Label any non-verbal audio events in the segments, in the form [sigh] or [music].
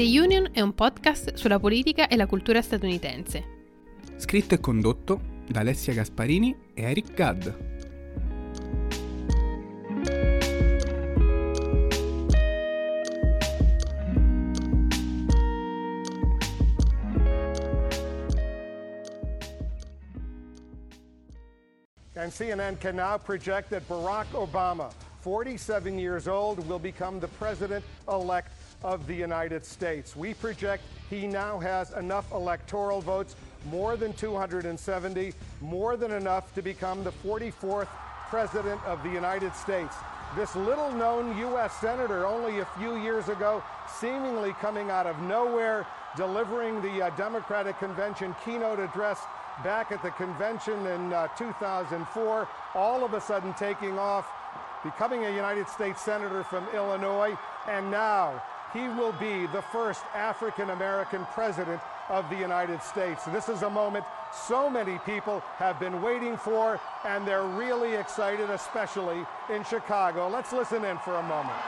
The Union è un podcast sulla politica e la cultura statunitense. Scritto e condotto da Alessia Gasparini e Eric Gadd. And CNN can now project that Barack Obama, 47 years old, will become the president elect of the United States. We project he now has enough electoral votes, more than 270, more than enough to become the 44th president of the United States. This little known U.S. Senator, only a few years ago, seemingly coming out of nowhere, delivering the uh, Democratic Convention keynote address back at the convention in uh, 2004, all of a sudden taking off, becoming a United States Senator from Illinois, and now he will be the first African American president of the United States. This is a moment so many people have been waiting for, and they're really excited, especially in Chicago. Let's listen in for a moment.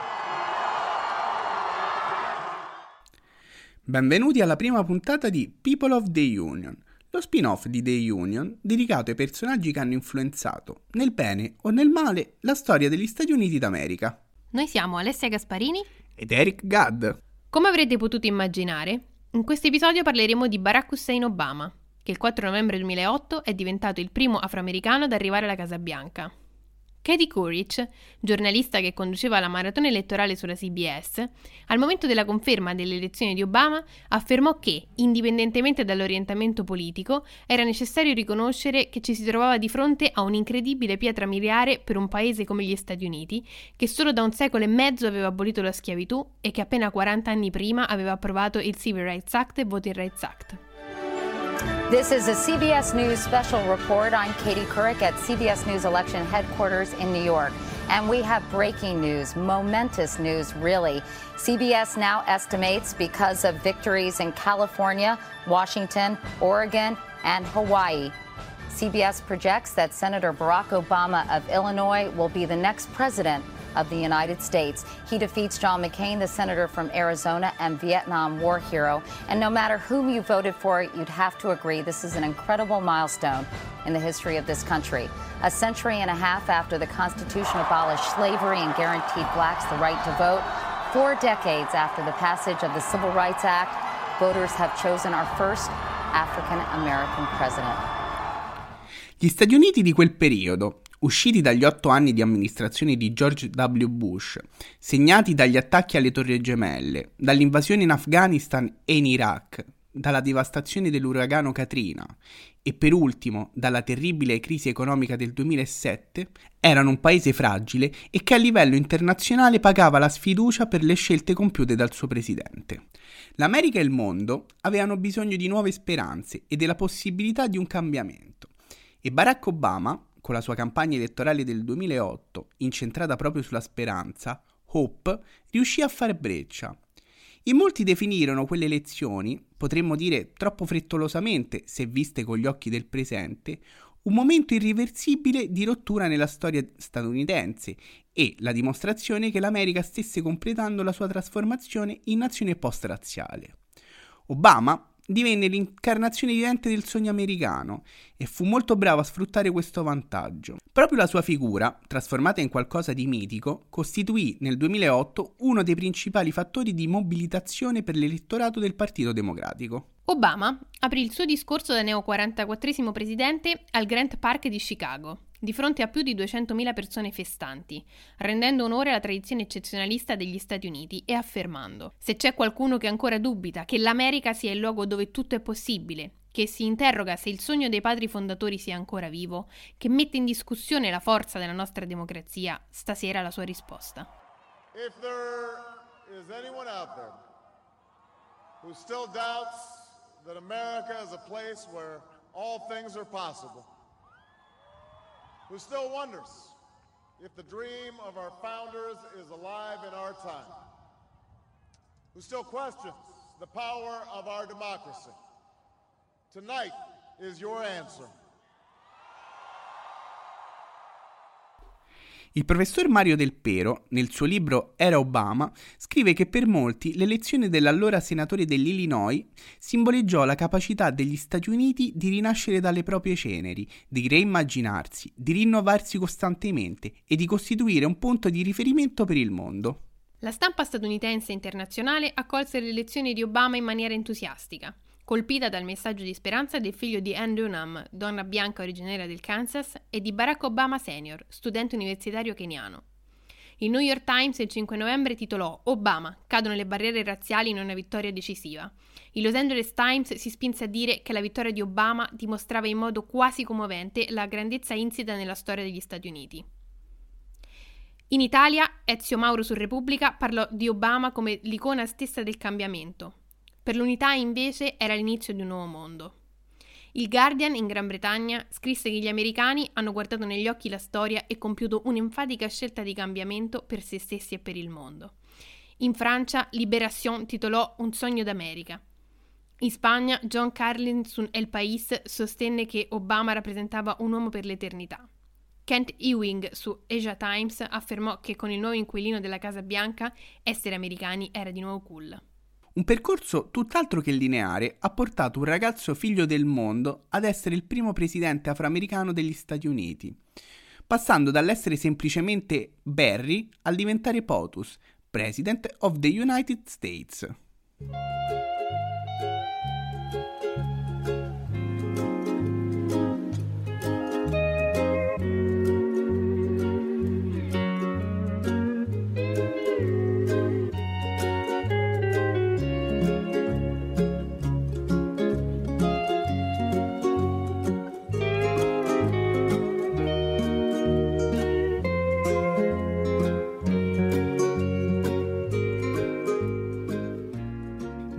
Benvenuti alla prima puntata di People of the Union, lo spin-off di The Union dedicato ai personaggi che hanno influenzato, nel bene o nel male, la storia degli Stati Uniti d'America. Noi siamo Alessia Gasparini ed Eric Gadd. Come avrete potuto immaginare, in questo episodio parleremo di Barack Hussein Obama, che il 4 novembre 2008 è diventato il primo afroamericano ad arrivare alla Casa Bianca. Katie Couric, giornalista che conduceva la maratona elettorale sulla CBS, al momento della conferma delle elezioni di Obama affermò che, indipendentemente dall'orientamento politico, era necessario riconoscere che ci si trovava di fronte a un'incredibile pietra miliare per un paese come gli Stati Uniti, che solo da un secolo e mezzo aveva abolito la schiavitù e che appena 40 anni prima aveva approvato il Civil Rights Act e Voting Rights Act. This is a CBS News special report. I'm Katie Couric at CBS News election headquarters in New York. And we have breaking news, momentous news, really. CBS now estimates because of victories in California, Washington, Oregon, and Hawaii. CBS projects that Senator Barack Obama of Illinois will be the next president of the United States. He defeats John McCain, the senator from Arizona and Vietnam War hero. And no matter whom you voted for, you'd have to agree this is an incredible milestone in the history of this country. A century and a half after the Constitution abolished slavery and guaranteed blacks the right to vote, four decades after the passage of the Civil Rights Act, voters have chosen our first African American president. Gli Stati Uniti di quel periodo, usciti dagli otto anni di amministrazione di George W. Bush, segnati dagli attacchi alle Torri Gemelle, dall'invasione in Afghanistan e in Iraq, dalla devastazione dell'uragano Katrina e per ultimo dalla terribile crisi economica del 2007, erano un paese fragile e che a livello internazionale pagava la sfiducia per le scelte compiute dal suo presidente. L'America e il mondo avevano bisogno di nuove speranze e della possibilità di un cambiamento. E Barack Obama, con la sua campagna elettorale del 2008, incentrata proprio sulla speranza, Hope, riuscì a fare breccia. In molti definirono quelle elezioni, potremmo dire troppo frettolosamente se viste con gli occhi del presente, un momento irriversibile di rottura nella storia statunitense e la dimostrazione che l'America stesse completando la sua trasformazione in nazione post-razziale. Obama divenne l'incarnazione vivente del sogno americano e fu molto bravo a sfruttare questo vantaggio. Proprio la sua figura, trasformata in qualcosa di mitico, costituì nel 2008 uno dei principali fattori di mobilitazione per l'elettorato del Partito Democratico. Obama aprì il suo discorso da neo 44 presidente al Grant Park di Chicago di fronte a più di 200.000 persone festanti, rendendo onore alla tradizione eccezionalista degli Stati Uniti e affermando: Se c'è qualcuno che ancora dubita che l'America sia il luogo dove tutto è possibile, che si interroga se il sogno dei padri fondatori sia ancora vivo, che mette in discussione la forza della nostra democrazia, stasera la sua risposta. If there is anyone out there who still doubts that America is a place where all things are possible, who still wonders if the dream of our founders is alive in our time, who still questions the power of our democracy. Tonight is your answer. Il professor Mario Del Pero, nel suo libro Era Obama, scrive che per molti l'elezione dell'allora senatore dell'Illinois simboleggiò la capacità degli Stati Uniti di rinascere dalle proprie ceneri, di reimmaginarsi, di rinnovarsi costantemente e di costituire un punto di riferimento per il mondo. La stampa statunitense internazionale accolse l'elezione di Obama in maniera entusiastica colpita dal messaggio di speranza del figlio di Ann Dunham, donna bianca originaria del Kansas, e di Barack Obama Sr., studente universitario keniano. Il New York Times il 5 novembre titolò Obama, cadono le barriere razziali in una vittoria decisiva. Il Los Angeles Times si spinse a dire che la vittoria di Obama dimostrava in modo quasi commovente la grandezza insita nella storia degli Stati Uniti. In Italia, Ezio Mauro su Repubblica parlò di Obama come l'icona stessa del cambiamento, per l'unità invece era l'inizio di un nuovo mondo. Il Guardian in Gran Bretagna scrisse che gli americani hanno guardato negli occhi la storia e compiuto un'enfatica scelta di cambiamento per se stessi e per il mondo. In Francia, Libération titolò Un sogno d'America. In Spagna, John Carlin su El País sostenne che Obama rappresentava un uomo per l'eternità. Kent Ewing su Asia Times affermò che con il nuovo inquilino della Casa Bianca essere americani era di nuovo cool. Un percorso tutt'altro che lineare ha portato un ragazzo figlio del mondo ad essere il primo presidente afroamericano degli Stati Uniti, passando dall'essere semplicemente Barry al diventare POTUS, President of the United States.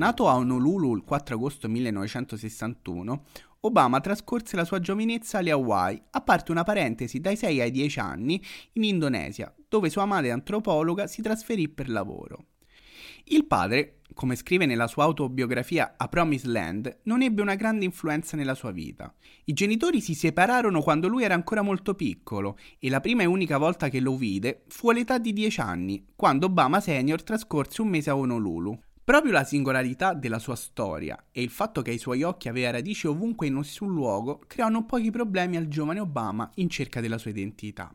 Nato a Honolulu il 4 agosto 1961, Obama trascorse la sua giovinezza alle Hawaii, a parte una parentesi dai 6 ai 10 anni in Indonesia, dove sua madre antropologa si trasferì per lavoro. Il padre, come scrive nella sua autobiografia A Promised Land, non ebbe una grande influenza nella sua vita. I genitori si separarono quando lui era ancora molto piccolo e la prima e unica volta che lo vide fu all'età di 10 anni, quando Obama Senior trascorse un mese a Honolulu. Proprio la singolarità della sua storia e il fatto che ai suoi occhi aveva radici ovunque in nessun luogo creò non pochi problemi al giovane Obama in cerca della sua identità.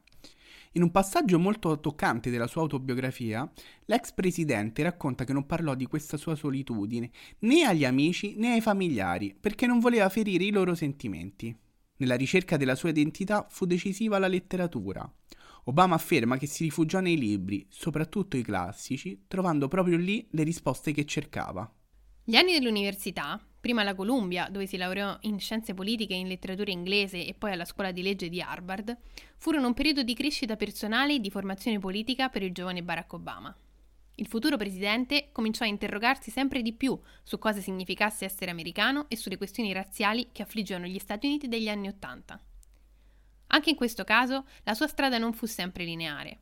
In un passaggio molto toccante della sua autobiografia, l'ex presidente racconta che non parlò di questa sua solitudine né agli amici né ai familiari perché non voleva ferire i loro sentimenti. Nella ricerca della sua identità fu decisiva la letteratura. Obama afferma che si rifugiò nei libri, soprattutto i classici, trovando proprio lì le risposte che cercava. Gli anni dell'università, prima alla Columbia, dove si laureò in scienze politiche e in letteratura inglese e poi alla scuola di legge di Harvard, furono un periodo di crescita personale e di formazione politica per il giovane Barack Obama. Il futuro presidente cominciò a interrogarsi sempre di più su cosa significasse essere americano e sulle questioni razziali che affliggevano gli Stati Uniti degli anni Ottanta. Anche in questo caso la sua strada non fu sempre lineare.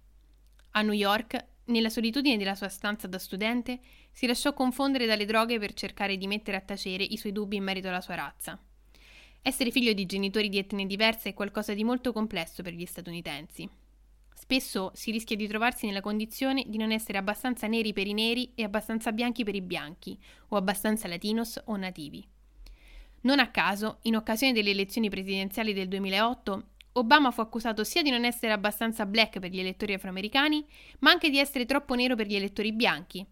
A New York, nella solitudine della sua stanza da studente, si lasciò confondere dalle droghe per cercare di mettere a tacere i suoi dubbi in merito alla sua razza. Essere figlio di genitori di etnie diverse è qualcosa di molto complesso per gli statunitensi. Spesso si rischia di trovarsi nella condizione di non essere abbastanza neri per i neri e abbastanza bianchi per i bianchi, o abbastanza latinos o nativi. Non a caso, in occasione delle elezioni presidenziali del 2008, Obama fu accusato sia di non essere abbastanza black per gli elettori afroamericani, ma anche di essere troppo nero per gli elettori bianchi.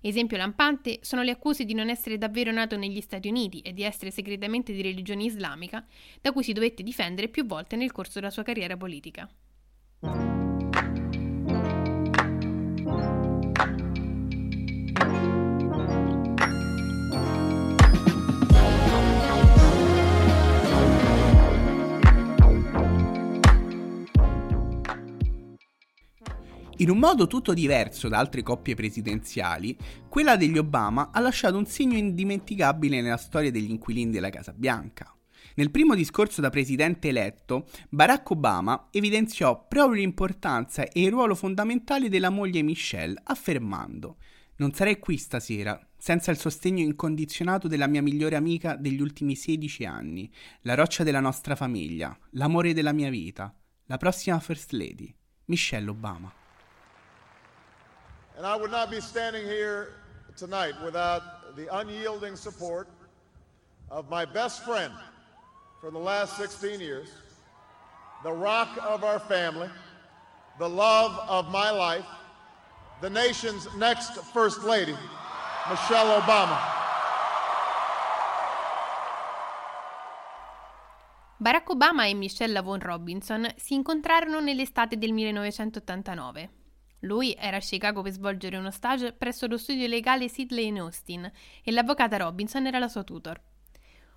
Esempio lampante sono le accuse di non essere davvero nato negli Stati Uniti e di essere segretamente di religione islamica, da cui si dovette difendere più volte nel corso della sua carriera politica. In un modo tutto diverso da altre coppie presidenziali, quella degli Obama ha lasciato un segno indimenticabile nella storia degli inquilini della Casa Bianca. Nel primo discorso da presidente eletto, Barack Obama evidenziò proprio l'importanza e il ruolo fondamentale della moglie Michelle, affermando Non sarei qui stasera senza il sostegno incondizionato della mia migliore amica degli ultimi 16 anni, la roccia della nostra famiglia, l'amore della mia vita, la prossima First Lady. Michelle Obama. And I would not be standing here tonight without the unyielding support of my best friend for the last 16 years, the rock of our family, the love of my life, the nation's next First Lady, Michelle Obama. Barack Obama e Michelle Lavon Robinson si incontrarono nell'estate del 1989. Lui era a Chicago per svolgere uno stage presso lo studio legale Sidley in Austin e l'avvocata Robinson era la sua tutor.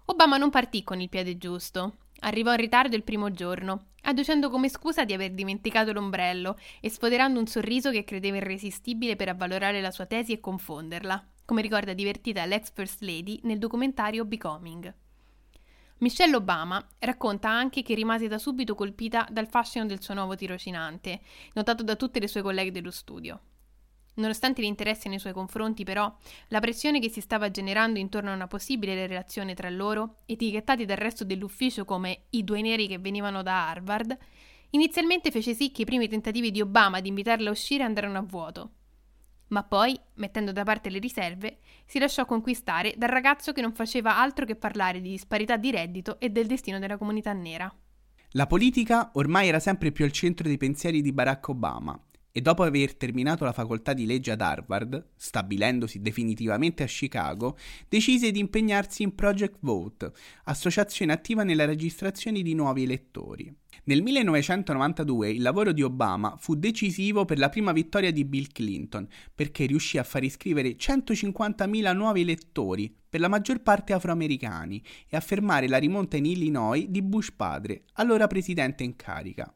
Obama non partì con il piede giusto. Arrivò in ritardo il primo giorno, adducendo come scusa di aver dimenticato l'ombrello e sfoderando un sorriso che credeva irresistibile per avvalorare la sua tesi e confonderla, come ricorda divertita l'ex First Lady nel documentario Becoming. Michelle Obama racconta anche che rimase da subito colpita dal fascino del suo nuovo tirocinante, notato da tutte le sue colleghe dello studio. Nonostante l'interesse nei suoi confronti, però, la pressione che si stava generando intorno a una possibile relazione tra loro, etichettati dal resto dell'ufficio come i due neri che venivano da Harvard, inizialmente fece sì che i primi tentativi di Obama di invitarla a uscire andarono a vuoto ma poi, mettendo da parte le riserve, si lasciò conquistare dal ragazzo che non faceva altro che parlare di disparità di reddito e del destino della comunità nera. La politica ormai era sempre più al centro dei pensieri di Barack Obama e dopo aver terminato la facoltà di legge ad Harvard, stabilendosi definitivamente a Chicago, decise di impegnarsi in Project Vote, associazione attiva nella registrazione di nuovi elettori. Nel 1992 il lavoro di Obama fu decisivo per la prima vittoria di Bill Clinton, perché riuscì a far iscrivere 150.000 nuovi elettori, per la maggior parte afroamericani, e a fermare la rimonta in Illinois di Bush padre, allora presidente in carica.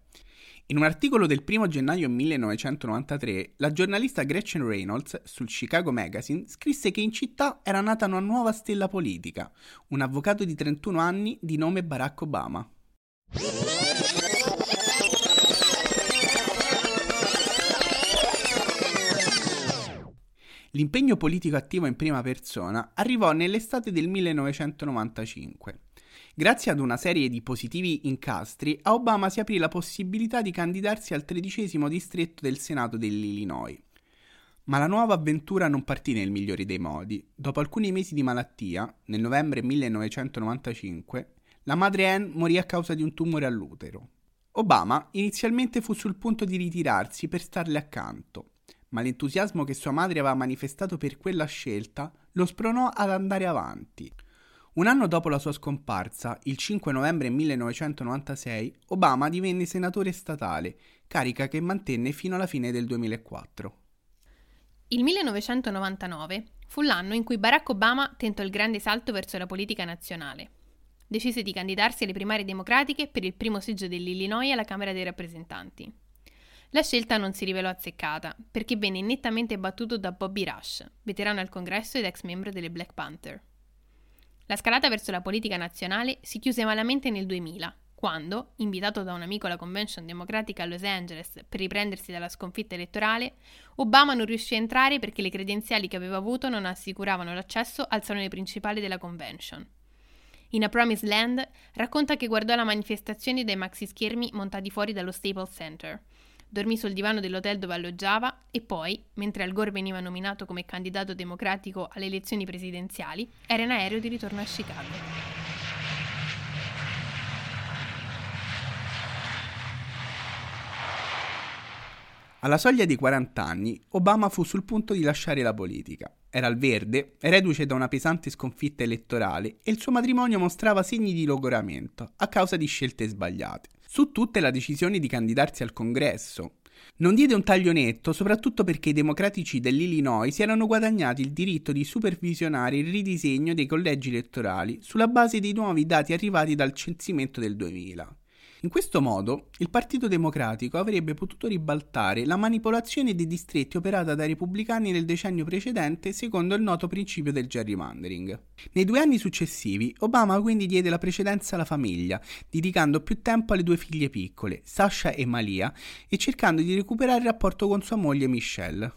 In un articolo del 1 gennaio 1993, la giornalista Gretchen Reynolds sul Chicago Magazine scrisse che in città era nata una nuova stella politica, un avvocato di 31 anni di nome Barack Obama. L'impegno politico attivo in prima persona arrivò nell'estate del 1995. Grazie ad una serie di positivi incastri, a Obama si aprì la possibilità di candidarsi al tredicesimo distretto del Senato dell'Illinois. Ma la nuova avventura non partì nel migliore dei modi. Dopo alcuni mesi di malattia, nel novembre 1995, la madre Anne morì a causa di un tumore all'utero. Obama inizialmente fu sul punto di ritirarsi per starle accanto, ma l'entusiasmo che sua madre aveva manifestato per quella scelta lo spronò ad andare avanti. Un anno dopo la sua scomparsa, il 5 novembre 1996, Obama divenne senatore statale, carica che mantenne fino alla fine del 2004. Il 1999 fu l'anno in cui Barack Obama tentò il grande salto verso la politica nazionale. Decise di candidarsi alle primarie democratiche per il primo seggio dell'Illinois alla Camera dei rappresentanti. La scelta non si rivelò azzeccata, perché venne nettamente battuto da Bobby Rush, veterano al congresso ed ex membro delle Black Panther. La scalata verso la politica nazionale si chiuse malamente nel 2000, quando, invitato da un amico alla convention democratica a Los Angeles per riprendersi dalla sconfitta elettorale, Obama non riuscì a entrare perché le credenziali che aveva avuto non assicuravano l'accesso al salone principale della convention. In A Promised Land racconta che guardò la manifestazione dai maxi schermi montati fuori dallo Staples Center dormì sul divano dell'hotel dove alloggiava e poi, mentre Al Gore veniva nominato come candidato democratico alle elezioni presidenziali, era in aereo di ritorno a Chicago. Alla soglia dei 40 anni, Obama fu sul punto di lasciare la politica. Era al verde, reduce da una pesante sconfitta elettorale e il suo matrimonio mostrava segni di logoramento a causa di scelte sbagliate. Su tutte la decisione di candidarsi al congresso. Non diede un taglio netto, soprattutto perché i democratici dell'Illinois si erano guadagnati il diritto di supervisionare il ridisegno dei collegi elettorali sulla base dei nuovi dati arrivati dal censimento del 2000. In questo modo il Partito Democratico avrebbe potuto ribaltare la manipolazione dei distretti operata dai repubblicani nel decennio precedente secondo il noto principio del gerrymandering. Nei due anni successivi Obama quindi diede la precedenza alla famiglia, dedicando più tempo alle due figlie piccole, Sasha e Malia, e cercando di recuperare il rapporto con sua moglie Michelle.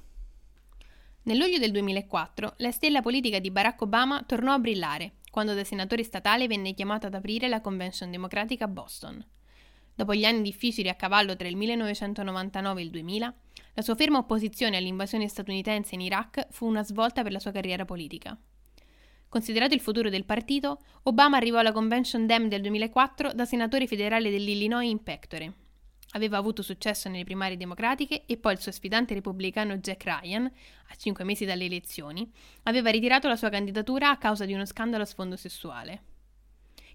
Nel luglio del 2004 la stella politica di Barack Obama tornò a brillare quando da senatore statale venne chiamato ad aprire la Convention Democratica a Boston. Dopo gli anni difficili a cavallo tra il 1999 e il 2000, la sua ferma opposizione all'invasione statunitense in Iraq fu una svolta per la sua carriera politica. Considerato il futuro del partito, Obama arrivò alla Convention Dem del 2004 da senatore federale dell'Illinois in pectore. Aveva avuto successo nelle primarie democratiche e poi il suo sfidante repubblicano Jack Ryan, a cinque mesi dalle elezioni, aveva ritirato la sua candidatura a causa di uno scandalo a sfondo sessuale.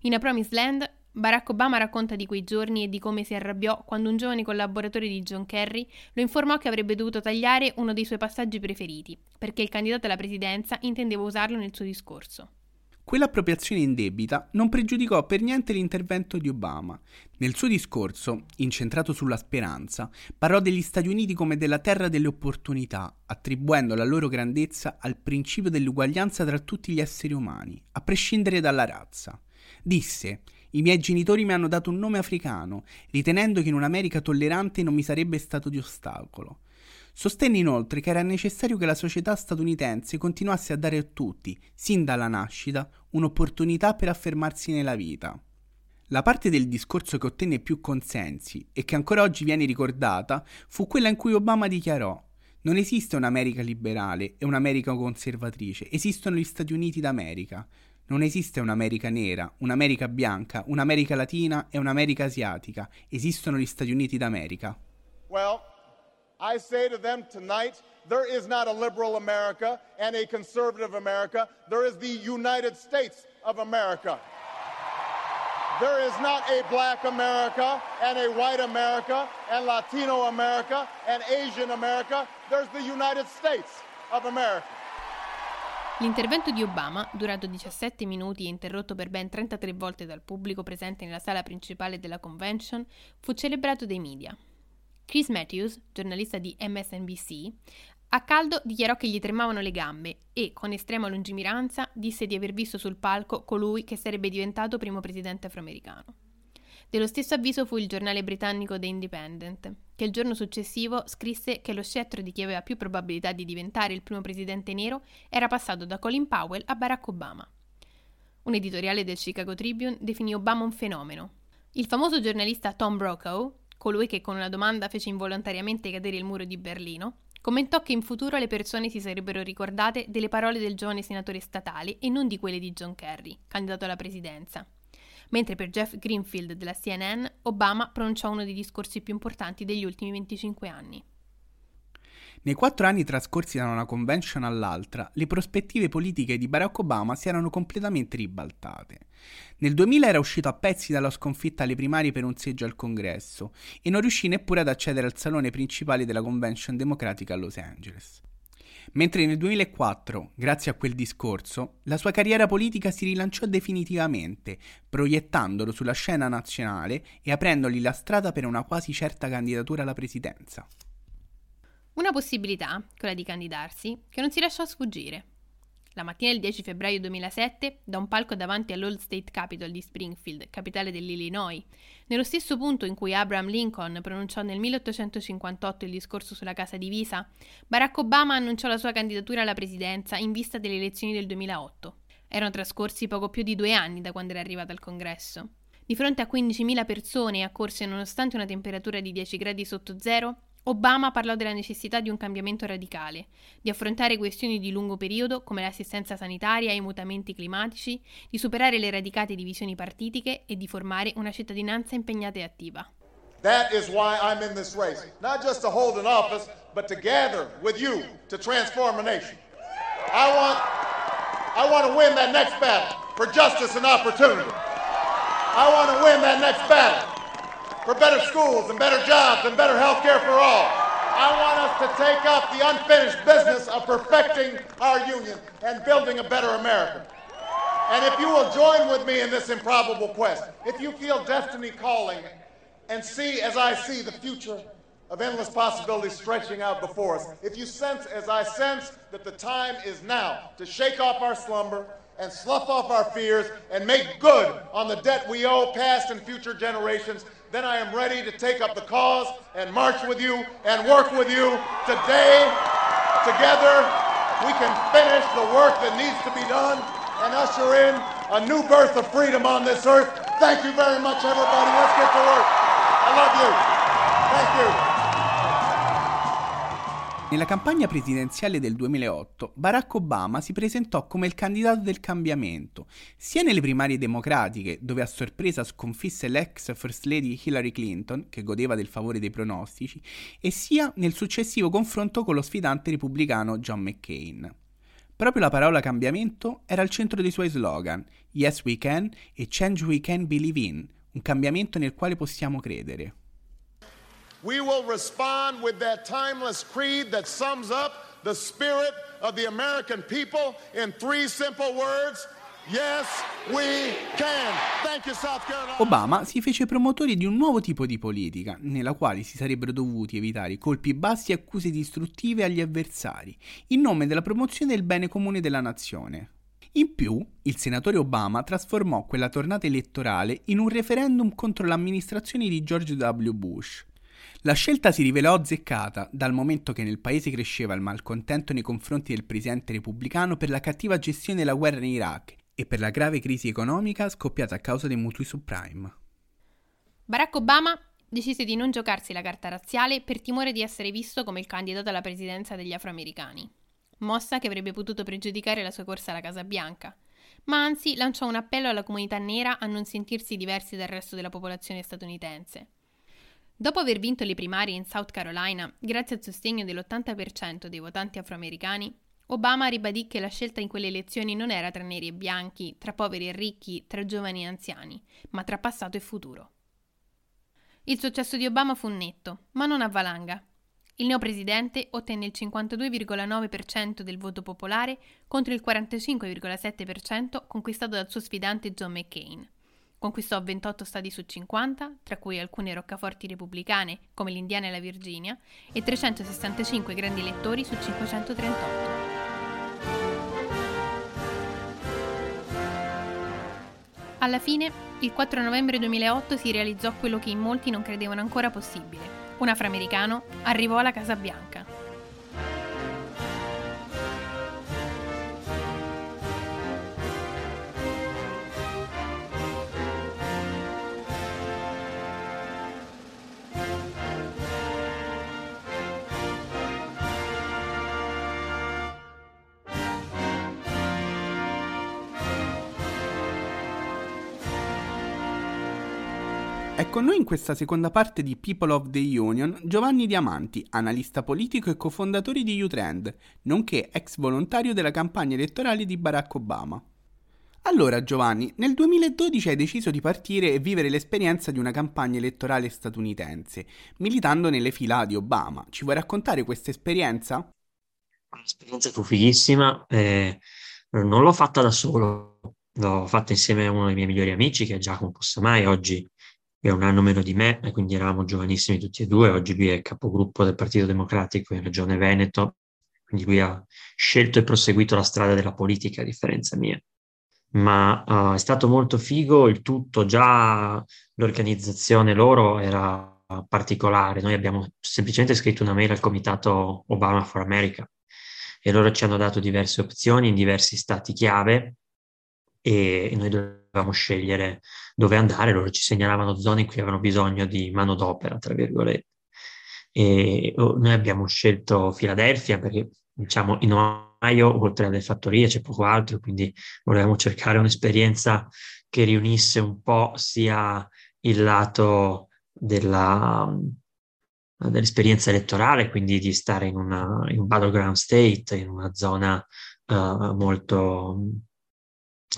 In A Promised Land, Barack Obama racconta di quei giorni e di come si arrabbiò quando un giovane collaboratore di John Kerry lo informò che avrebbe dovuto tagliare uno dei suoi passaggi preferiti, perché il candidato alla presidenza intendeva usarlo nel suo discorso. Quell'appropriazione indebita non pregiudicò per niente l'intervento di Obama. Nel suo discorso, incentrato sulla speranza, parlò degli Stati Uniti come della terra delle opportunità, attribuendo la loro grandezza al principio dell'uguaglianza tra tutti gli esseri umani, a prescindere dalla razza. Disse i miei genitori mi hanno dato un nome africano, ritenendo che in un'America tollerante non mi sarebbe stato di ostacolo. Sostenne inoltre che era necessario che la società statunitense continuasse a dare a tutti, sin dalla nascita, un'opportunità per affermarsi nella vita. La parte del discorso che ottenne più consensi e che ancora oggi viene ricordata fu quella in cui Obama dichiarò non esiste un'America liberale e un'America conservatrice, esistono gli Stati Uniti d'America. Non esiste un'America nera, un'America bianca, un'America latina e un'America asiatica. Esistono gli Stati Uniti d'America. Well, I say to them tonight, there is not a liberal America and a conservative America. There is the United States of America. There is not a black America and a white America and Latino America and Asian America. There's the United States of America. L'intervento di Obama, durato 17 minuti e interrotto per ben 33 volte dal pubblico presente nella sala principale della convention, fu celebrato dai media. Chris Matthews, giornalista di MSNBC, a caldo dichiarò che gli tremavano le gambe e, con estrema lungimiranza, disse di aver visto sul palco colui che sarebbe diventato primo presidente afroamericano. Dello stesso avviso fu il giornale britannico The Independent, che il giorno successivo scrisse che lo scettro di chi aveva più probabilità di diventare il primo presidente nero era passato da Colin Powell a Barack Obama. Un editoriale del Chicago Tribune definì Obama un fenomeno. Il famoso giornalista Tom Brokaw, colui che con una domanda fece involontariamente cadere il muro di Berlino, commentò che in futuro le persone si sarebbero ricordate delle parole del giovane senatore statale e non di quelle di John Kerry, candidato alla presidenza mentre per Jeff Greenfield della CNN Obama pronunciò uno dei discorsi più importanti degli ultimi 25 anni. Nei quattro anni trascorsi da una convention all'altra, le prospettive politiche di Barack Obama si erano completamente ribaltate. Nel 2000 era uscito a pezzi dalla sconfitta alle primarie per un seggio al congresso e non riuscì neppure ad accedere al salone principale della convention democratica a Los Angeles. Mentre nel 2004, grazie a quel discorso, la sua carriera politica si rilanciò definitivamente, proiettandolo sulla scena nazionale e aprendogli la strada per una quasi certa candidatura alla presidenza. Una possibilità, quella di candidarsi, che non si lasciò sfuggire. La mattina del 10 febbraio 2007, da un palco davanti all'Old State Capitol di Springfield, capitale dell'Illinois, nello stesso punto in cui Abraham Lincoln pronunciò nel 1858 il discorso sulla casa divisa, Barack Obama annunciò la sua candidatura alla presidenza in vista delle elezioni del 2008. Erano trascorsi poco più di due anni da quando era arrivata al congresso. Di fronte a 15.000 persone accorse nonostante una temperatura di 10 gradi sotto zero, Obama parlò della necessità di un cambiamento radicale, di affrontare questioni di lungo periodo come l'assistenza sanitaria e i mutamenti climatici, di superare le radicate divisioni partitiche e di formare una cittadinanza impegnata e attiva. That is why I'm in this race. Not just to hold an office, but to gather with you to transform a nation. I want, I want to win that next battle for justice and opportunity. I want to win that next battle for better schools and better jobs and better health care for all. I want us to take up the unfinished business of perfecting our union and building a better America. And if you will join with me in this improbable quest, if you feel destiny calling and see as I see the future of endless possibilities stretching out before us, if you sense as I sense that the time is now to shake off our slumber and slough off our fears and make good on the debt we owe past and future generations, then I am ready to take up the cause and march with you and work with you. Today, together, we can finish the work that needs to be done and usher in a new birth of freedom on this earth. Thank you very much, everybody. Let's get to work. I love you. Thank you. Nella campagna presidenziale del 2008, Barack Obama si presentò come il candidato del cambiamento, sia nelle primarie democratiche, dove a sorpresa sconfisse l'ex First Lady Hillary Clinton, che godeva del favore dei pronostici, e sia nel successivo confronto con lo sfidante repubblicano John McCain. Proprio la parola cambiamento era al centro dei suoi slogan, Yes we can e Change we can believe in, un cambiamento nel quale possiamo credere. We will respond with that timeless creed that sums up the spirit of the American people in three simple words. Yes, we can. Thank you, South Carolina. Obama si fece promotore di un nuovo tipo di politica, nella quale si sarebbero dovuti evitare colpi bassi e accuse distruttive agli avversari, in nome della promozione del bene comune della nazione. In più, il senatore Obama trasformò quella tornata elettorale in un referendum contro l'amministrazione di George W. Bush, la scelta si rivelò azzeccata, dal momento che nel paese cresceva il malcontento nei confronti del presidente repubblicano per la cattiva gestione della guerra in Iraq e per la grave crisi economica scoppiata a causa dei mutui subprime. Barack Obama decise di non giocarsi la carta razziale per timore di essere visto come il candidato alla presidenza degli afroamericani, mossa che avrebbe potuto pregiudicare la sua corsa alla Casa Bianca, ma anzi lanciò un appello alla comunità nera a non sentirsi diversi dal resto della popolazione statunitense. Dopo aver vinto le primarie in South Carolina, grazie al sostegno dell'80% dei votanti afroamericani, Obama ribadì che la scelta in quelle elezioni non era tra neri e bianchi, tra poveri e ricchi, tra giovani e anziani, ma tra passato e futuro. Il successo di Obama fu netto, ma non a valanga. Il neopresidente ottenne il 52,9% del voto popolare contro il 45,7% conquistato dal suo sfidante John McCain. Conquistò 28 stati su 50, tra cui alcune roccaforti repubblicane come l'Indiana e la Virginia, e 365 grandi elettori su 538. Alla fine, il 4 novembre 2008 si realizzò quello che in molti non credevano ancora possibile. Un afroamericano arrivò alla Casa Bianca. Con noi in questa seconda parte di People of the Union Giovanni Diamanti, analista politico e cofondatore di Utrend, nonché ex volontario della campagna elettorale di Barack Obama. Allora Giovanni, nel 2012 hai deciso di partire e vivere l'esperienza di una campagna elettorale statunitense, militando nelle fila di Obama. Ci vuoi raccontare questa esperienza? L'esperienza fu fighissima, eh, non l'ho fatta da solo, l'ho fatta insieme a uno dei miei migliori amici che è Giacomo Possamai, oggi è un anno meno di me, e quindi eravamo giovanissimi tutti e due. Oggi lui è capogruppo del Partito Democratico in Regione Veneto, quindi lui ha scelto e proseguito la strada della politica, a differenza mia. Ma uh, è stato molto figo il tutto, già l'organizzazione loro era particolare. Noi abbiamo semplicemente scritto una mail al comitato Obama for America e loro ci hanno dato diverse opzioni in diversi stati chiave e noi dovevamo scegliere dove andare, loro ci segnalavano zone in cui avevano bisogno di manodopera, tra virgolette. E oh, noi abbiamo scelto Filadelfia perché, diciamo, in Ohio, oltre alle fattorie, c'è poco altro, quindi volevamo cercare un'esperienza che riunisse un po' sia il lato della, dell'esperienza elettorale, quindi di stare in, una, in un battleground state, in una zona uh, molto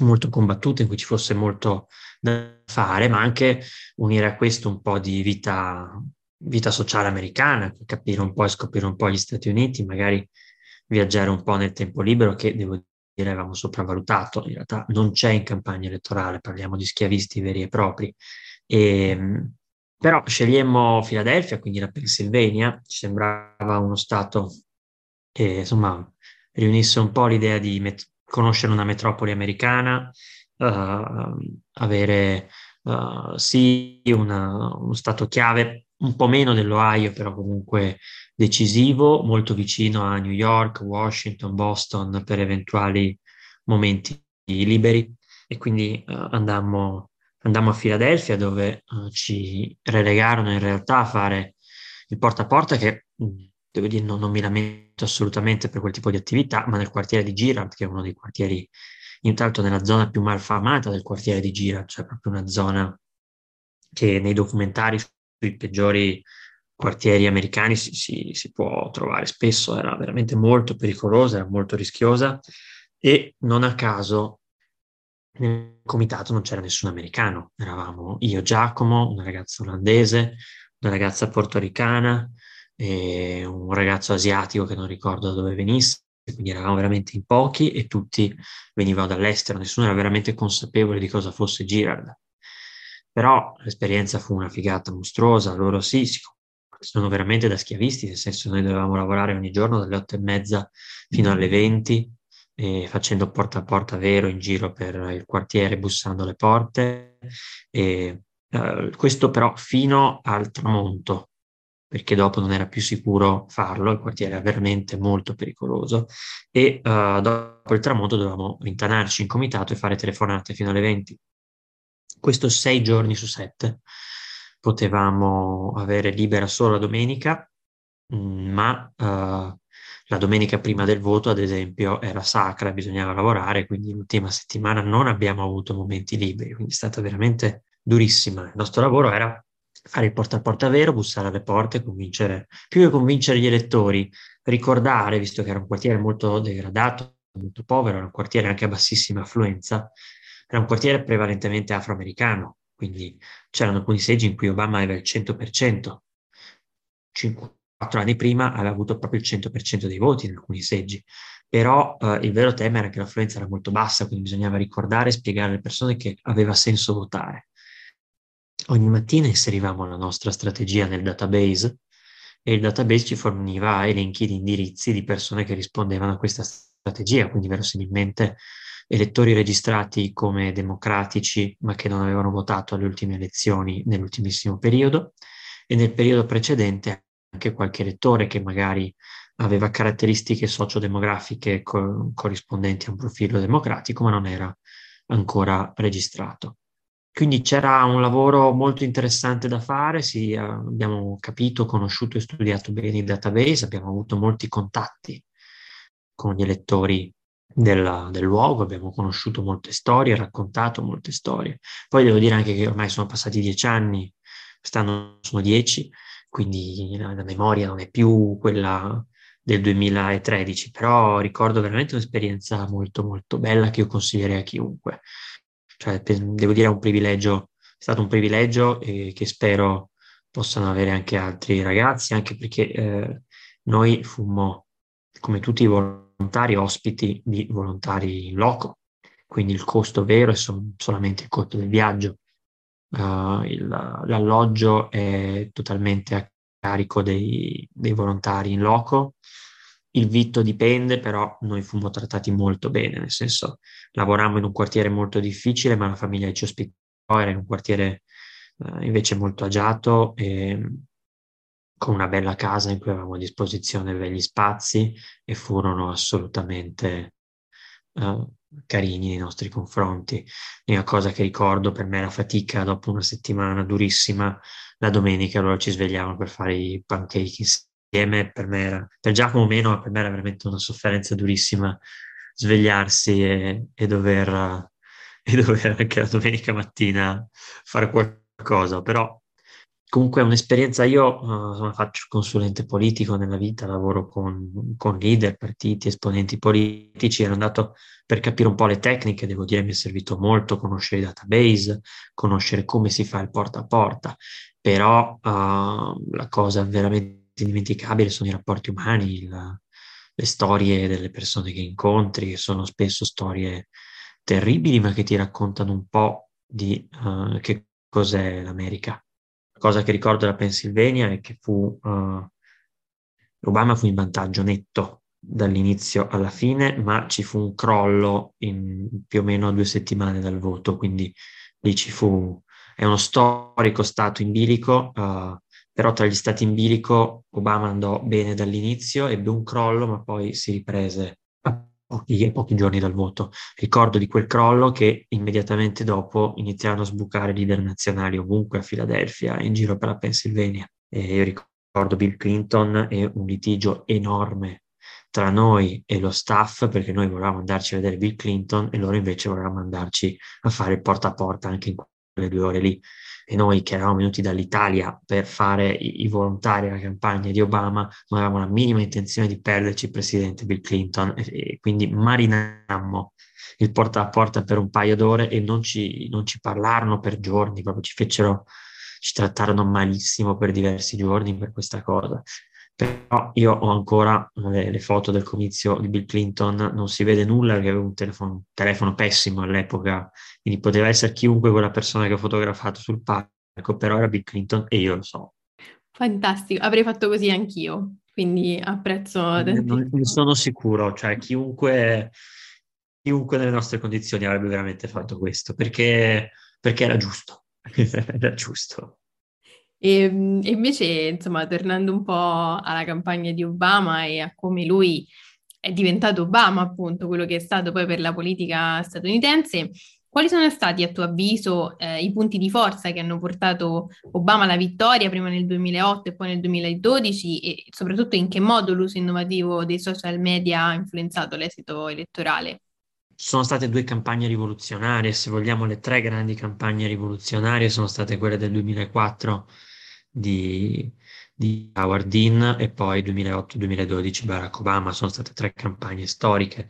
molto combattuta, in cui ci fosse molto da fare, ma anche unire a questo un po' di vita, vita sociale americana, capire un po' e scoprire un po' gli Stati Uniti, magari viaggiare un po' nel tempo libero, che devo dire avevamo sopravvalutato, in realtà non c'è in campagna elettorale, parliamo di schiavisti veri e propri. E, ehm, però scegliemmo Filadelfia, quindi la Pennsylvania, ci sembrava uno stato che insomma riunisse un po' l'idea di met- conoscere una metropoli americana, uh, avere uh, sì una, uno stato chiave, un po' meno dell'Ohio, però comunque decisivo, molto vicino a New York, Washington, Boston per eventuali momenti liberi. E quindi uh, andammo andammo a Filadelfia dove ci relegarono in realtà a fare il porta a porta che devo dire non, non, mi lamento assolutamente per quel tipo di attività, ma nel quartiere di Girard, che è uno dei quartieri, intanto nella zona più malfamata del quartiere di Girard, cioè proprio una zona che nei documentari sui peggiori quartieri americani si, si, si può trovare spesso, era veramente molto pericolosa, era molto rischiosa e non a caso nel comitato non c'era nessun americano, eravamo io, Giacomo, una ragazza olandese, una ragazza portoricana e un ragazzo asiatico che non ricordo da dove venisse, quindi eravamo veramente in pochi e tutti venivano dall'estero, nessuno era veramente consapevole di cosa fosse Girard. Però l'esperienza fu una figata mostruosa, loro sì, si sono veramente da schiavisti, nel senso noi dovevamo lavorare ogni giorno dalle otto e mezza fino alle venti, eh, facendo porta a porta vero in giro per il quartiere, bussando le porte, e, eh, questo però fino al tramonto, perché dopo non era più sicuro farlo, il quartiere era veramente molto pericoloso e uh, dopo il tramonto dovevamo rintanarci in comitato e fare telefonate fino alle 20. Questo sei giorni su sette potevamo avere libera solo la domenica, mm, ma uh, la domenica prima del voto, ad esempio, era sacra, bisognava lavorare, quindi l'ultima settimana non abbiamo avuto momenti liberi, quindi è stata veramente durissima. Il nostro lavoro era fare il porta a porta vero, bussare alle porte, convincere, più che convincere gli elettori, ricordare, visto che era un quartiere molto degradato, molto povero, era un quartiere anche a bassissima affluenza, era un quartiere prevalentemente afroamericano, quindi c'erano alcuni seggi in cui Obama aveva il 100%, quattro anni prima aveva avuto proprio il 100% dei voti in alcuni seggi, però eh, il vero tema era che l'affluenza era molto bassa, quindi bisognava ricordare e spiegare alle persone che aveva senso votare. Ogni mattina inserivamo la nostra strategia nel database e il database ci forniva elenchi di indirizzi di persone che rispondevano a questa strategia, quindi verosimilmente elettori registrati come democratici ma che non avevano votato alle ultime elezioni nell'ultimissimo periodo e nel periodo precedente anche qualche elettore che magari aveva caratteristiche sociodemografiche co- corrispondenti a un profilo democratico ma non era ancora registrato. Quindi c'era un lavoro molto interessante da fare, sì, eh, abbiamo capito, conosciuto e studiato bene il database, abbiamo avuto molti contatti con gli elettori del, del, luogo, abbiamo conosciuto molte storie, raccontato molte storie. Poi devo dire anche che ormai sono passati dieci anni, quest'anno sono dieci, quindi la, la memoria non è più quella del 2013, però ricordo veramente un'esperienza molto molto bella che io consiglierei a chiunque. Cioè, devo dire è un privilegio, è stato un privilegio e che spero possano avere anche altri ragazzi, anche perché eh, noi fummo, come tutti i volontari, ospiti di volontari in loco, quindi il costo vero è sol- solamente il costo del viaggio. Uh, il, l'alloggio è totalmente a carico dei, dei, volontari in loco. Il vitto dipende, però noi fummo trattati molto bene, nel senso lavorammo in un quartiere molto difficile, ma la famiglia ci ospitò, era in un quartiere uh, invece molto agiato e con una bella casa in cui avevamo a disposizione begli spazi e furono assolutamente uh, carini nei nostri confronti. L'unica cosa che ricordo per me era fatica dopo una settimana durissima, la domenica loro ci svegliavano per fare i pancake insieme, per me era, per Giacomo meno, ma per me era veramente una sofferenza durissima svegliarsi e, e, dover, [laughs] e dover anche la domenica mattina fare qualcosa, però comunque è un'esperienza, io uh, faccio consulente politico nella vita, lavoro con, con, leader, partiti, esponenti politici, ero andato per capire un po' le tecniche, devo dire mi è servito molto conoscere i database, conoscere come si fa il porta a porta, però uh, la cosa veramente indimenticabile sono i rapporti umani, il, le storie delle persone che incontri, che sono spesso storie terribili, ma che ti raccontano un po' di uh, che cos'è l'America. Cosa che ricordo della Pennsylvania è che fu, uh, Obama fu in vantaggio netto dall'inizio alla fine, ma ci fu un crollo in più o meno due settimane dal voto, quindi lì ci fu, è uno storico stato in bilico, uh, però tra gli stati in bilico Obama andò bene dall'inizio, ebbe un crollo, ma poi si riprese pochi, pochi giorni dal voto. Ricordo di quel crollo che immediatamente dopo iniziarono a sbucare leader nazionali ovunque a Filadelfia in giro per la Pennsylvania. E io ricordo Bill Clinton e un litigio enorme tra noi e lo staff perché noi volevamo andarci a vedere Bill Clinton e loro invece volevano andarci a fare il porta a porta anche in quelle due ore lì e noi che eravamo venuti dall'Italia per fare i, i volontari alla campagna di Obama non avevamo la minima intenzione di perderci il presidente Bill Clinton e, e quindi marinammo il porta a porta per un paio d'ore e non ci, non ci parlarono per giorni, proprio ci fecero, ci trattarono malissimo per diversi giorni per questa cosa. Però io ho ancora le, le, foto del comizio di Bill Clinton, non si vede nulla perché avevo un telefono, un telefono pessimo all'epoca, quindi poteva essere chiunque quella persona che ho fotografato sul palco, però era Bill Clinton e io lo so. Fantastico, avrei fatto così anch'io, quindi apprezzo. Non ne sono sicuro, cioè chiunque, chiunque nelle nostre condizioni avrebbe veramente fatto questo, perché, perché era giusto, [laughs] era giusto. E, invece, insomma, tornando un po' alla campagna di Obama e a come lui è diventato Obama, appunto, quello che è stato poi per la politica statunitense, quali sono stati, a tuo avviso, eh, i punti di forza che hanno portato Obama alla vittoria, prima nel 2008 e poi nel 2012, e soprattutto in che modo l'uso innovativo dei social media ha influenzato l'esito elettorale? Sono state due campagne rivoluzionarie, se vogliamo le tre grandi campagne rivoluzionarie sono state quelle del 2004 di, di Howard Dean e poi 2008-2012 Barack Obama, sono state tre campagne storiche.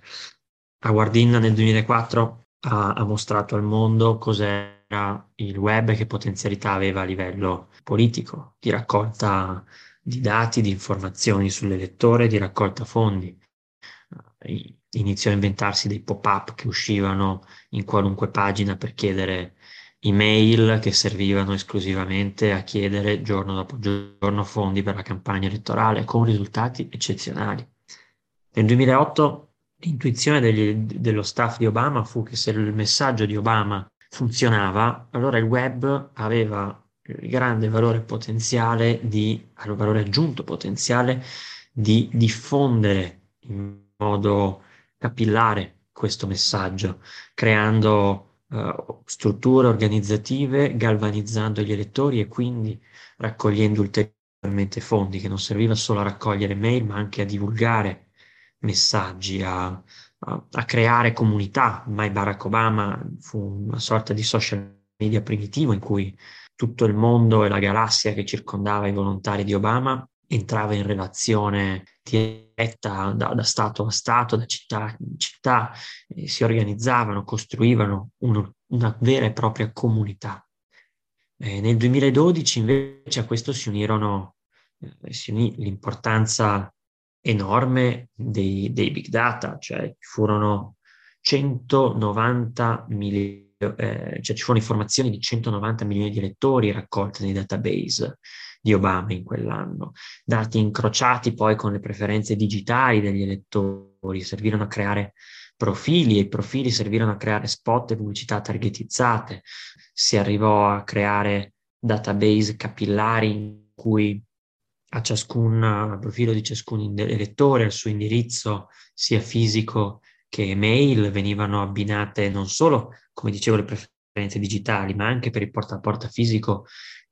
Howard Dean nel 2004 ha, ha mostrato al mondo cos'era il web e che potenzialità aveva a livello politico, di raccolta di dati, di informazioni sull'elettore, di raccolta fondi. Iniziò a inventarsi dei pop-up che uscivano in qualunque pagina per chiedere email che servivano esclusivamente a chiedere giorno dopo giorno fondi per la campagna elettorale con risultati eccezionali. Nel 2008 l'intuizione degli, dello staff di Obama fu che se il messaggio di Obama funzionava, allora il web aveva il grande valore potenziale di, valore aggiunto potenziale di diffondere in modo capillare questo messaggio, creando uh, strutture organizzative, galvanizzando gli elettori e quindi raccogliendo ulteriormente fondi, che non serviva solo a raccogliere mail, ma anche a divulgare messaggi, a, a, a creare comunità. Mai Barack Obama fu una sorta di social media primitivo in cui tutto il mondo e la galassia che circondava i volontari di Obama entrava in relazione diretta da, da, Stato a Stato, da città in città, eh, si organizzavano, costruivano un, una vera e propria comunità. Eh, nel 2012 invece a questo si unirono eh, si unì l'importanza enorme dei, dei, big data, cioè furono 190 milioni eh, cioè ci furono informazioni di 190 milioni di lettori raccolte nei database di Obama in quell'anno, dati incrociati poi con le preferenze digitali degli elettori, servirono a creare profili e i profili servirono a creare spot e pubblicità targetizzate, si arrivò a creare database capillari in cui a ciascun profilo di ciascun elettore, al suo indirizzo sia fisico che email, venivano abbinate non solo, come dicevo, le preferenze digitali, ma anche per il porta a porta fisico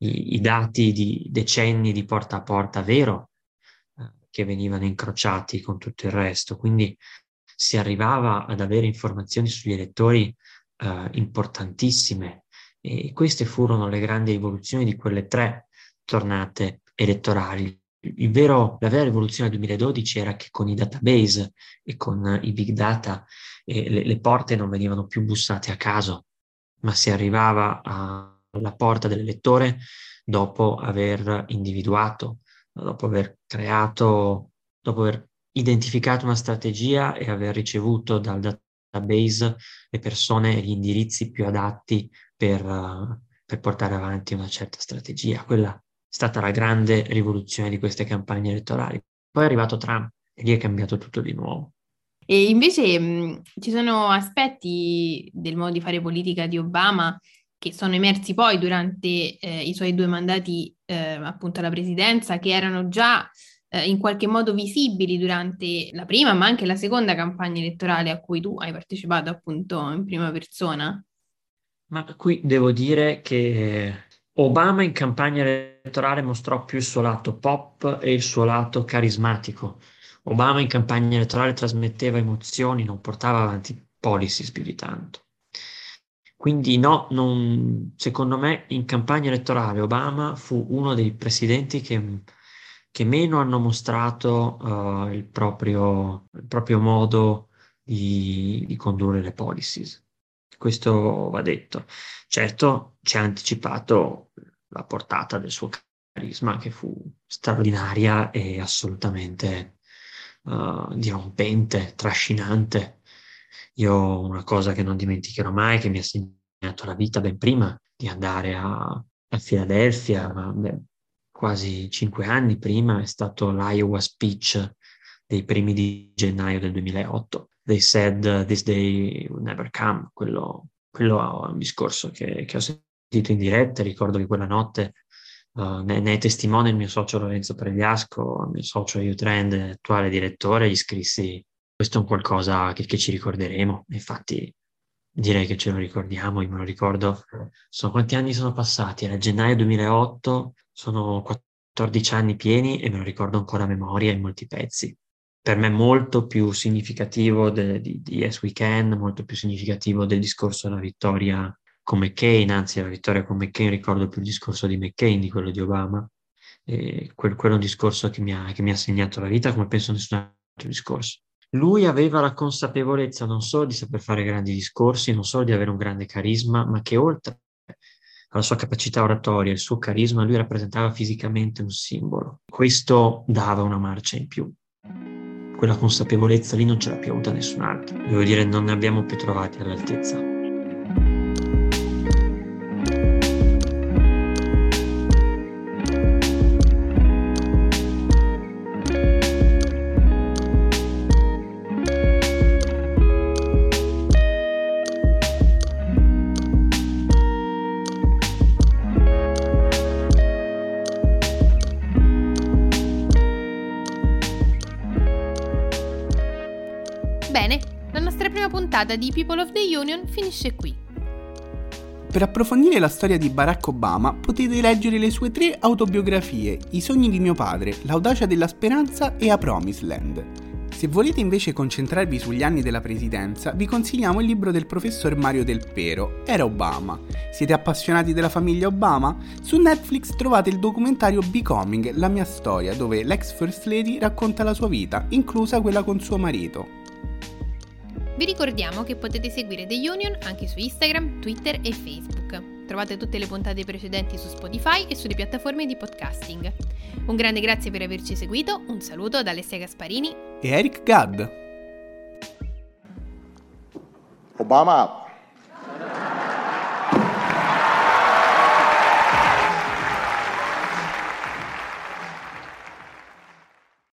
i, i dati di decenni di porta a porta vero eh, che venivano incrociati con tutto il resto. Quindi si arrivava ad avere informazioni sugli elettori eh, importantissime e queste furono le grandi evoluzioni di quelle tre tornate elettorali. Vero, la vera rivoluzione del 2012 era che con i database e con i big data eh, le, le porte non venivano più bussate a caso, ma si arrivava a alla porta dell'elettore dopo aver individuato, dopo aver creato, dopo aver identificato una strategia e aver ricevuto dal database le persone e gli indirizzi più adatti per, uh, per portare avanti una certa strategia. Quella è stata la grande rivoluzione di queste campagne elettorali. Poi è arrivato Trump e lì è cambiato tutto di nuovo. E invece mh, ci sono aspetti del modo di fare politica di Obama che sono emersi poi durante eh, i suoi due mandati eh, appunto alla presidenza, che erano già eh, in qualche modo visibili durante la prima, ma anche la seconda campagna elettorale a cui tu hai partecipato appunto in prima persona? Ma qui devo dire che Obama in campagna elettorale mostrò più il suo lato pop e il suo lato carismatico. Obama in campagna elettorale trasmetteva emozioni, non portava avanti policies più di tanto. Quindi no, non, secondo me in campagna elettorale Obama fu uno dei presidenti che che meno hanno mostrato uh, il, proprio, il, proprio, modo di, di, condurre le policies. Questo va detto. Certo, ci ha anticipato la portata del suo carisma, che fu straordinaria e assolutamente uh, dirompente, trascinante. Io una cosa che non dimenticherò mai, che mi ha segnato la vita ben prima di andare a, a Filadelfia, ma beh, quasi cinque anni prima è stato l'Iowa speech dei primi di gennaio del 2008. They said this day will never come. Quello, quello è un discorso che, che, ho sentito in diretta. Ricordo che quella notte uh, ne, ne, è testimone il mio socio Lorenzo Pregliasco, il mio socio Utrend, attuale direttore, gli scrissi questo è un qualcosa che, che ci ricorderemo. Infatti direi che ce lo ricordiamo, io me lo ricordo. Sono quanti anni sono passati? Era gennaio 2008, sono 14 anni pieni e me lo ricordo ancora a memoria in molti pezzi. Per me molto più significativo de, di, di Yes We Can, molto più significativo del discorso della vittoria con McCain, anzi la vittoria con McCain ricordo più il discorso di McCain di quello di Obama. E quel, quello è un discorso che mi, ha, che mi ha segnato la vita come penso nessun altro discorso. Lui aveva la consapevolezza non solo di saper fare grandi discorsi, non solo di avere un grande carisma, ma che oltre alla sua capacità oratoria, il suo carisma, lui rappresentava fisicamente un simbolo. Questo dava una marcia in più. Quella consapevolezza lì non ce l'ha più avuta nessun altro. Devo dire, non ne abbiamo più trovati all'altezza. Puntata di People of the Union finisce qui. Per approfondire la storia di Barack Obama potete leggere le sue tre autobiografie, I sogni di mio padre, L'audacia della speranza e A Promised Land. Se volete invece concentrarvi sugli anni della presidenza, vi consigliamo il libro del professor Mario Del Pero, Era Obama. Siete appassionati della famiglia Obama? Su Netflix trovate il documentario Becoming, la mia storia, dove l'ex First Lady racconta la sua vita, inclusa quella con suo marito. Vi ricordiamo che potete seguire The Union anche su Instagram, Twitter e Facebook. Trovate tutte le puntate precedenti su Spotify e sulle piattaforme di podcasting. Un grande grazie per averci seguito, un saluto da Alessia Gasparini e Eric Gadd. Obama